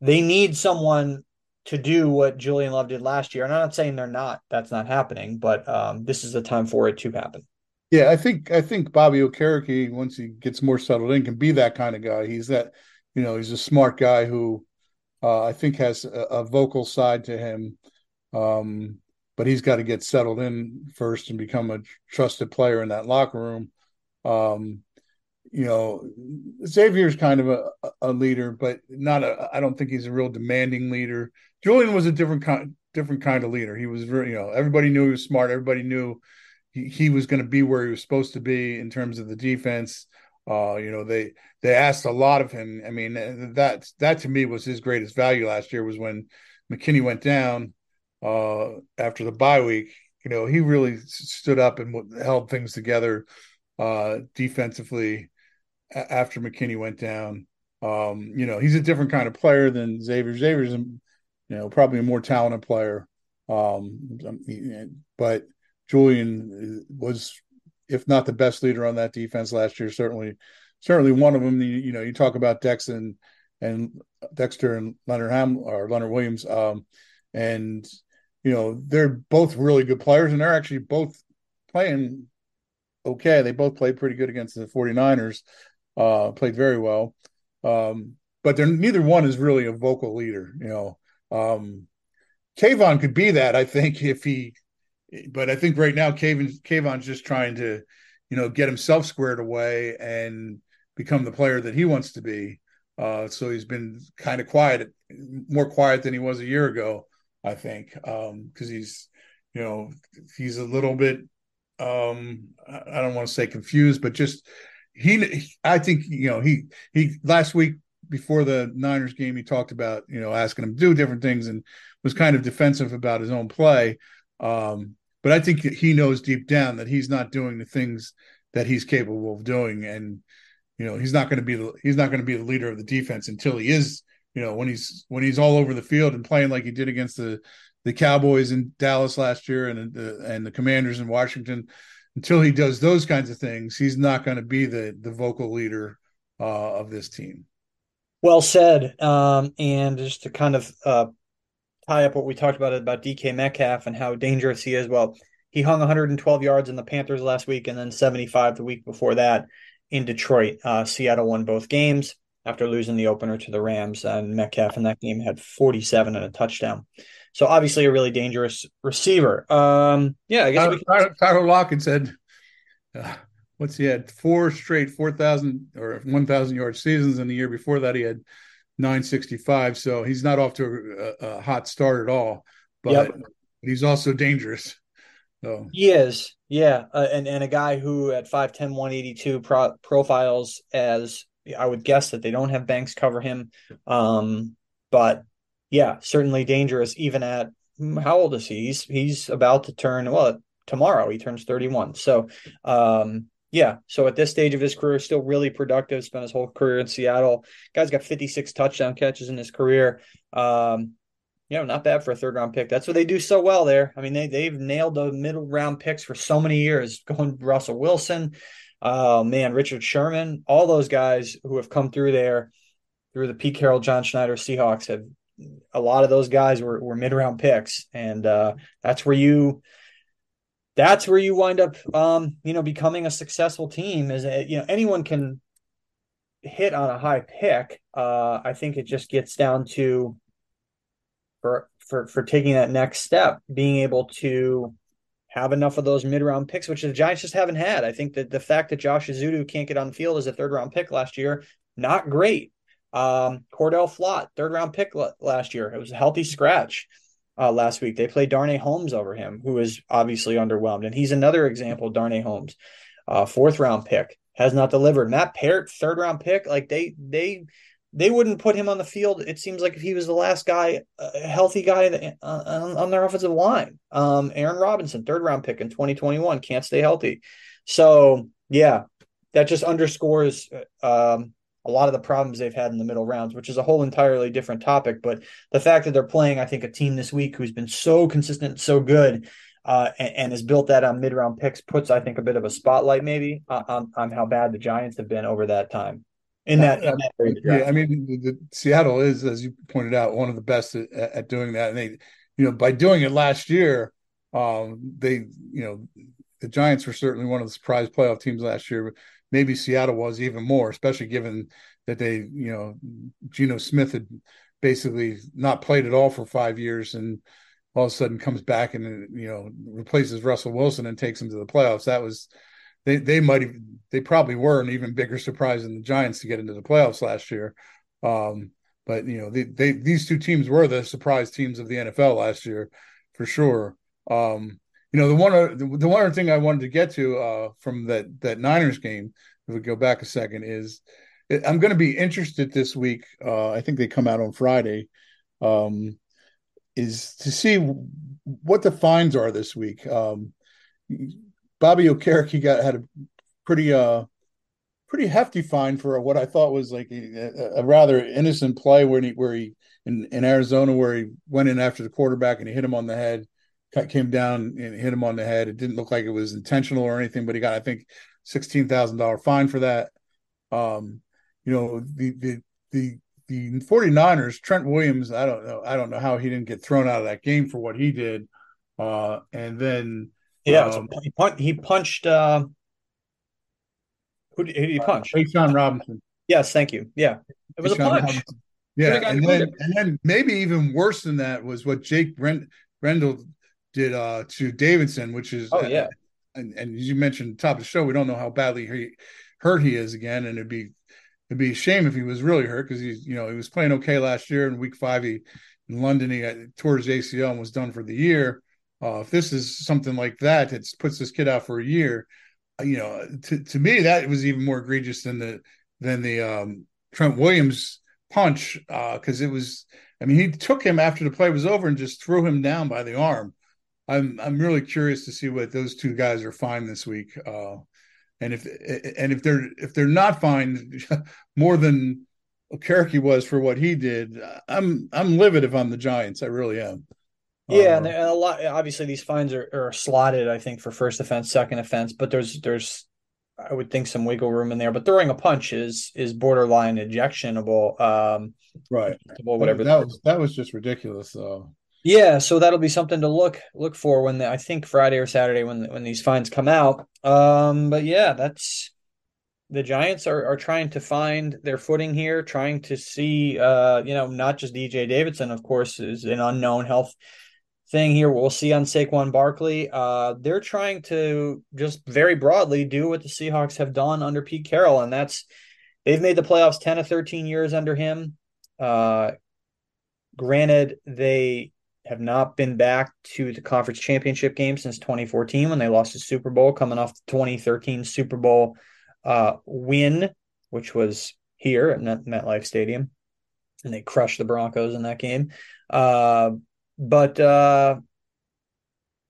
they need someone to do what Julian Love did last year. And I'm not saying they're not, that's not happening, but um, this is the time for it to happen. Yeah, I think I think Bobby Okereke, once he gets more settled in, can be that kind of guy. He's that, you know, he's a smart guy who uh, I think has a, a, vocal side to him. Um, but he's got to get settled in first and become a trusted player in that locker room. Um, you know, Xavier's kind of a, a leader, but not a. I don't think he's a real demanding leader. Julian was a different kind, different kind of leader. He was very, you know, everybody knew he was smart. Everybody knew he, he was going to be where he was supposed to be in terms of the defense. Uh, you know, they they asked a lot of him. I mean, that that to me was his greatest value last year was when McKinney went down uh, after the bye week. You know, he really stood up and held things together uh, defensively after McKinney went down. Um, you know, he's a different kind of player than Xavier. Xavier's, you know, probably a more talented player. Um, but Julian was, if not the best leader on that defense last year, certainly, certainly one of them. You, you know, you talk about Dex and Dexter and Leonard Ham or Leonard Williams, um, and you know they're both really good players, and they're actually both playing okay. They both played pretty good against the 49ers uh, played very well. Um, but they're neither one is really a vocal leader, you know. Um, Kayvon could be that, I think, if he. But I think right now, Kayvon Kayvon's just trying to, you know, get himself squared away and become the player that he wants to be. Uh, so he's been kind of quiet, more quiet than he was a year ago, I think, because um, he's, you know, he's a little bit. Um, I don't want to say confused, but just he I think you know he he last week before the Niners game he talked about you know asking him to do different things and was kind of defensive about his own play. Um, but I think he knows deep down that he's not doing the things that he's capable of doing, and you know he's not going to be the he's not going to be the leader of the defense until he is you know when he's when he's all over the field and playing like he did against the the Cowboys in Dallas last year and the and the Commanders in Washington until he does those kinds of things, he's not going to be the the vocal leader uh, of this team. Well said. Um, and just to kind of uh, tie up what we talked about about DK Metcalf and how dangerous he is. Well, he hung 112 yards in the Panthers last week, and then 75 the week before that in Detroit. Uh, Seattle won both games after losing the opener to the Rams, and Metcalf in that game had 47 and a touchdown. So obviously a really dangerous receiver. Um, yeah, I guess Tyler, we can... Tyler Lockett said, uh, what's he had four straight four thousand or one thousand yard seasons, and the year before that he had nine sixty five. So he's not off to a, a, hot start at all, but yep. he's also dangerous. So he is, yeah, uh, and and a guy who at 5'10", 182 pro- profiles as I would guess that they don't have Banks cover him, um, but yeah, certainly dangerous even at hmm, how old is he? He's he's about to turn well tomorrow. He turns 31. So um yeah, so at this stage of his career, still really productive. Spent his whole career in Seattle. Guy's got 56 touchdown catches in his career. Um, you know, not bad for a third round pick. That's what they do so well there. I mean, they they've nailed the middle round picks for so many years. Going Russell Wilson, oh man, Richard Sherman, all those guys who have come through there through the Pete Carroll, John Schneider Seahawks have a lot of those guys were, were mid round picks, and uh, that's where you that's where you wind up, um, you know, becoming a successful team. Is a, you know anyone can hit on a high pick. Uh, I think it just gets down to for for for taking that next step, being able to have enough of those mid round picks, which the Giants just haven't had. I think that the fact that Josh Ezeudu can't get on the field as a third round pick last year, not great. Um, Cor'Dale Flott, third round pick last year. It was a healthy scratch uh, last week. They played Darnay Holmes over him, who is obviously underwhelmed. And he's another example, Darnay Holmes, uh, fourth round pick, has not delivered. Matt Peart, third round pick, like they they they wouldn't put him on the field. It seems like if he was the last guy, a healthy guy uh, on, on their offensive line. Um, Aaron Robinson, third round pick in 2021, can't stay healthy. So yeah, that just underscores uh, um, a lot of the problems they've had in the middle rounds, which is a whole entirely different topic. But the fact that they're playing, I think, a team this week who's been so consistent, so good, uh, and, and, has built that on mid round picks puts, I think, a bit of a spotlight maybe on, on how bad the Giants have been over that time. In that, in that yeah, I mean, the, the, Seattle is, as you pointed out, one of the best at, at, doing that, and they, you know, by doing it last year, um, they, you know, the Giants were certainly one of the surprise playoff teams last year but maybe Seattle was even more, especially given that they, you know, Geno Smith had basically not played at all for five years and all of a sudden comes back and you know replaces Russell Wilson and takes him to the playoffs. That was they they might they probably were an even bigger surprise than the Giants to get into the playoffs last year. Um, but you know they, they these two teams were the surprise teams of the NFL last year for sure. Um, you know the one the, the one other thing I wanted to get to uh, from that that Niners game, if we go back a second, is I'm going to be interested this week. Uh, I think they come out on Friday. Um, is to see what the fines are this week. Um, Bobby Okereke got had a pretty uh pretty hefty fine for what I thought was like a, a rather innocent play where he where he in, in Arizona where he went in after the quarterback and he hit him on the head came down and hit him on the head. It didn't look like it was intentional or anything, but he got, I think, sixteen thousand dollar fine for that. Um, you know, the the the the 49ers, Trent Williams, I don't know, I don't know how he didn't get thrown out of that game for what he did. Uh, and then yeah, um, he, pun- he punched. Uh, who did, who did he punch? Uh, Sean Robinson. Yes, thank you. Yeah, it was a punch. Robinson. Yeah, and then and then maybe even worse than that was what Jake Brent Brendel did uh to Davidson, which is oh yeah, and and as you mentioned top of the show, we don't know how badly he, hurt he is again, and it'd be it'd be a shame if he was really hurt because he's you know he was playing okay last year in week five. He in London he tore his ACL and was done for the year. Uh, if this is something like that, it puts this kid out for a year. Uh, you know, to to me that was even more egregious than the than the um, Trent Williams punch because uh, it was. I mean, he took him after the play was over and just threw him down by the arm. I'm I'm really curious to see what those two guys are fine this week. Uh, and if and if they're if they're not fine more than Okereke was for what he did, I'm I'm livid if I'm the Giants. I really am. Yeah, uh, and a lot. Obviously, these fines are, are slotted. I think for first offense, second offense, but there's there's I would think some wiggle room in there. But throwing a punch is is borderline ejectionable. Um, right. Whatever. That was that was just ridiculous. though. Yeah, so that'll be something to look look for when the, I think Friday or Saturday when when these fines come out. Um, but yeah, that's the Giants are are trying to find their footing here, trying to see, uh, you know, not just DJ Davidson, of course, is an unknown health thing here. We'll see on Saquon Barkley. Uh, they're trying to just very broadly do what the Seahawks have done under Pete Carroll, and that's they've made the playoffs ten of thirteen years under him. Uh, granted, they have not been back to the conference championship game since 2014 when they lost the Super Bowl, coming off the 2013 Super Bowl uh, win, which was here at Met- MetLife Stadium, and they crushed the Broncos in that game. But uh,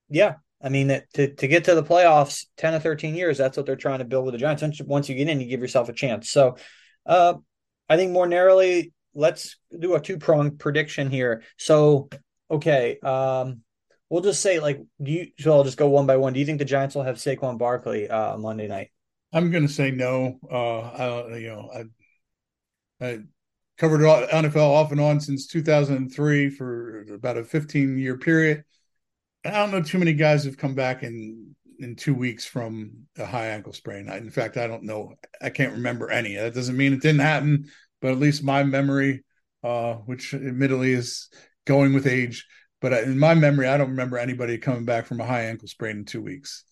yeah, I mean, to to get to the playoffs, 10 or 13 years, that's what they're trying to build with the Giants. Once, once you get in, you give yourself a chance. So, uh, I think more narrowly, let's do a two pronged prediction here. So okay, um, we'll just say like, do you? So I'll just go one by one. Do you think the Giants will have Saquon Barkley uh, Monday night? I'm going to say no. Uh, I, you know, I, I covered NFL off and on since 2003 for about a 15 year period. I don't know too many guys have come back in in two weeks from a high ankle sprain. I, in fact, I don't know. I can't remember any. That doesn't mean it didn't happen, but at least my memory, uh, which admittedly is going with age but in my memory, I don't remember anybody coming back from a high ankle sprain in two weeks.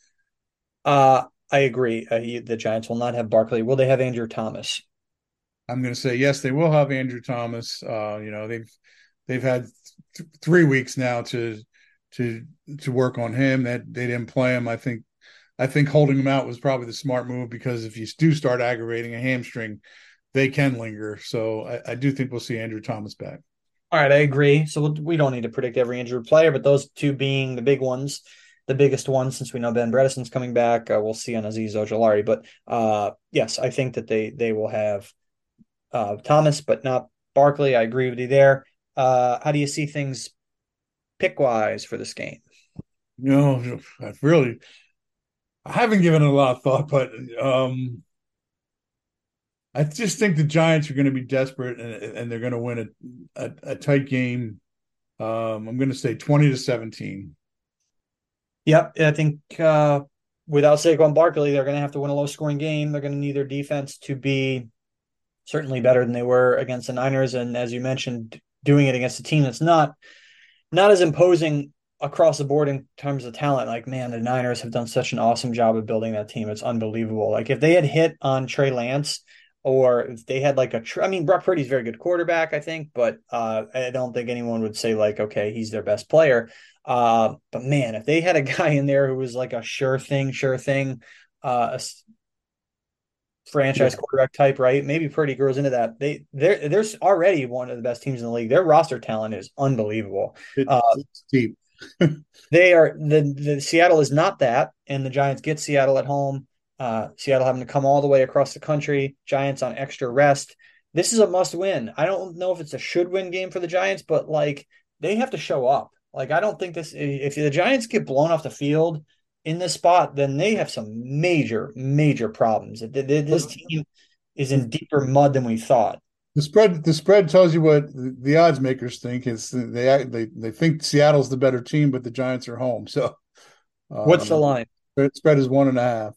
Uh, I agree. Uh, he, the Giants will not have Barkley. Will they have Andrew Thomas? I'm going to say yes. They will have Andrew Thomas. Uh, you know they've they've had th- three weeks now to to to work on him. That they didn't play him. I think I think holding him out was probably the smart move because if you do start aggravating a hamstring, they can linger. So I, I do think we'll see Andrew Thomas back. All right, I agree. So we don't need to predict every injured player, but those two being the big ones, the biggest ones, since we know Ben Bredeson's coming back, uh, we'll see on Azeez Ojulari. But uh, yes, I think that they they will have uh, Thomas, but not Barkley. I agree with you there. Uh, how do you see things pick wise for this game? No, I've really, I haven't given it a lot of thought, but um, I just think the Giants are going to be desperate and, and they're going to win a, a, a tight game. Um, I'm going to say 20 to 17. Yep, I think uh, without Saquon Barkley, they're going to have to win a low scoring game. They're going to need their defense to be certainly better than they were against the Niners, and as you mentioned, doing it against a team that's not not as imposing across the board in terms of talent. Like, man, the Niners have done such an awesome job of building that team. It's unbelievable. Like, if they had hit on Trey Lance, or if they had like a, I mean, Brock Purdy's very good quarterback, I think, but uh, I don't think anyone would say like, okay, he's their best player. Uh, but man, if they had a guy in there who was like a sure thing, sure thing, uh, franchise yeah. quarterback type, right? Maybe Purdy grows into that. They they're there's already one of the best teams in the league. Their roster talent is unbelievable. It's uh, deep. they are the the Seattle is not that, and the Giants get Seattle at home. Uh, Seattle having to come all the way across the country. Giants on extra rest. This is a must win. I don't know if it's a should win game for the Giants, but like they have to show up. Like I don't think this. If the Giants get blown off the field in this spot, then they have some major, major problems. This team is in deeper mud than we thought. The spread, the spread tells you what the odds makers think. Is they they they think Seattle's the better team, but the Giants are home. So, um, what's the line? Spread is one and a half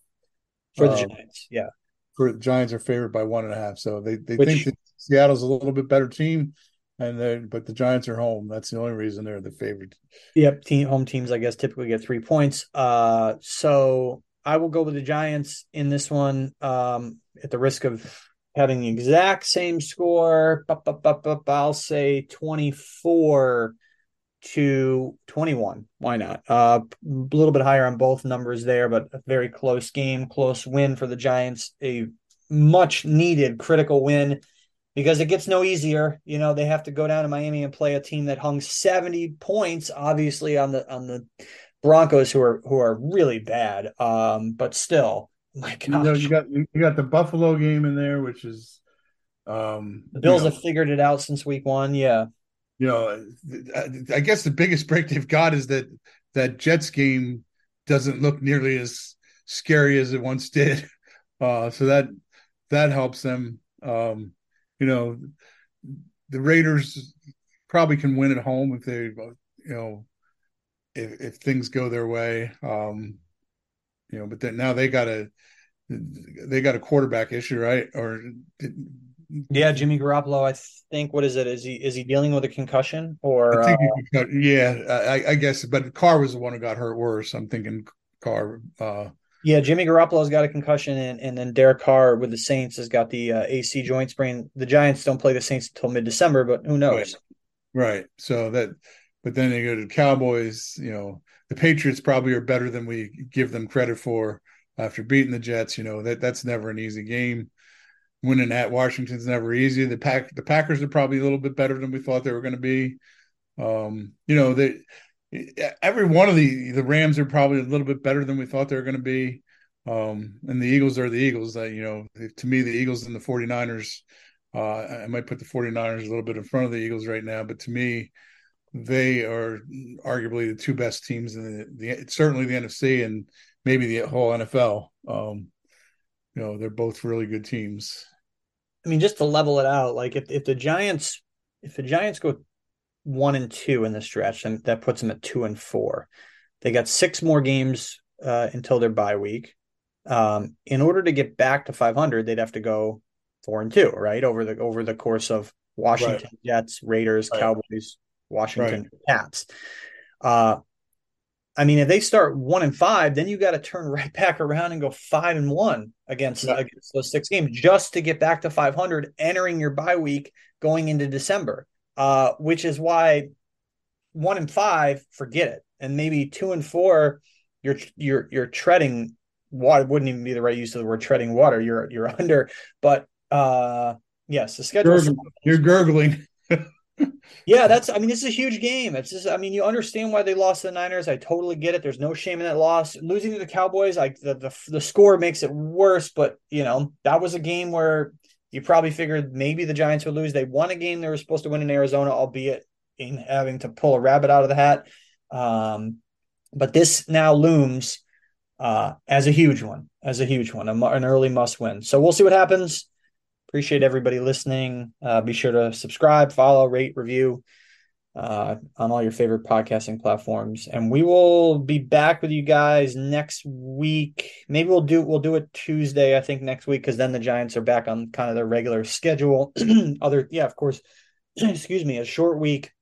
for the um, Giants. Yeah, for the Giants are favored by one and a half. So they they Which, think that Seattle's a little bit better team and then but the Giants are home. That's the only reason they're the favorite. Yep, team home teams I guess typically get three points. Uh, so I will go with the Giants in this one. Um, at the risk of having the exact same score, I'll say twenty four to 21 why not uh, a little bit higher on both numbers there but a very close game close win for the giants a much needed critical win because it gets no easier. You know, they have to go down to Miami and play a team that hung 70 points, obviously on the on the Broncos, who are who are really bad. Um, but still, my gosh. You, know, you got you got the Buffalo game in there, which is um the Bills you know, have figured it out since week one. Yeah. You know, I guess the biggest break they've got is that that Jets game doesn't look nearly as scary as it once did. Uh, so that that helps them. Um, you know, the Raiders probably can win at home if they, you know, if, if things go their way. Um, you know, but then now they got a they got a quarterback issue, right? Or yeah, Jimmy Garoppolo. I think what is it? Is he is he dealing with a concussion or? I uh, yeah, I, I, guess. But Carr was the one who got hurt worse. I'm thinking Carr. Uh, yeah, Jimmy Garoppolo's got a concussion, and, and then Derek Carr with the Saints has got the uh, AC joint sprain. The Giants don't play the Saints until mid December, but who knows? Right. right. So that, but then they go to the Cowboys. You know, the Patriots probably are better than we give them credit for after beating the Jets. You know that that's never an easy game. Winning at Washington's never easy. The pack the Packers are probably a little bit better than we thought they were going to be. Um, you know, they every one of the the Rams are probably a little bit better than we thought they were going to be. Um, and the Eagles are the Eagles. That you know, to me, the Eagles and the 49ers, uh, I might put the 49ers a little bit in front of the Eagles right now, but to me, they are arguably the two best teams in the, the certainly the NFC and maybe the whole NFL. Um, you know, they're both really good teams. I mean, just to level it out, like if, if the Giants, if the Giants go one and two in the stretch, and that puts them at two and four. They got six more games uh, until their bye week. Um, in order to get back to 500, they'd have to go four and two, right? Over the over the course of Washington, right. Jets, Raiders, right. Cowboys, Washington right. Cats. Uh, I mean, if they start one and five, then you got to turn right back around and go five and one against, yeah. against those six games just to get back to 500, entering your bye week going into December. Uh, which is why one and five, forget it, and maybe two and four, you're you're you're treading water. Wouldn't even be the right use of the word treading water. You're you're under, but uh, yes, the schedule. You're gurgling yeah, that's. I mean, this is a huge game. It's just. I mean, you understand why they lost the Niners. I totally get it. There's no shame in that loss. Losing to the Cowboys, like the the, the score makes it worse. But you know, that was a game where you probably figured maybe the Giants would lose. They won a game they were supposed to win in Arizona, albeit in having to pull a rabbit out of the hat. Um, but this now looms uh, as a huge one, as a huge one, a, an early must win. So we'll see what happens. Appreciate everybody listening. Uh, be sure to subscribe, follow, rate, review uh, on all your favorite podcasting platforms. And we will be back with you guys next week. Maybe we'll do we'll do it Tuesday, I think, next week, because then the Giants are back on kind of their regular schedule. Other, yeah, of course. excuse me, a short week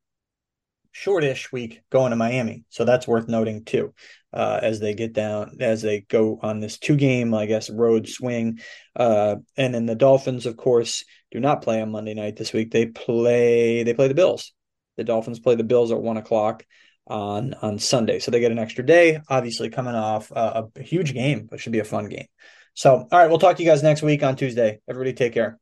shortish week going to Miami. So that's worth noting too, uh, as they get down, as they go on this two game, I guess, road swing. Uh, and then the Dolphins, of course, do not play on Monday night this week. They play, they play the Bills. The Dolphins play the Bills at one o'clock on, on Sunday. So they get an extra day, obviously coming off a, a huge game, but should be a fun game. So, all right, we'll talk to you guys next week on Tuesday. Everybody take care.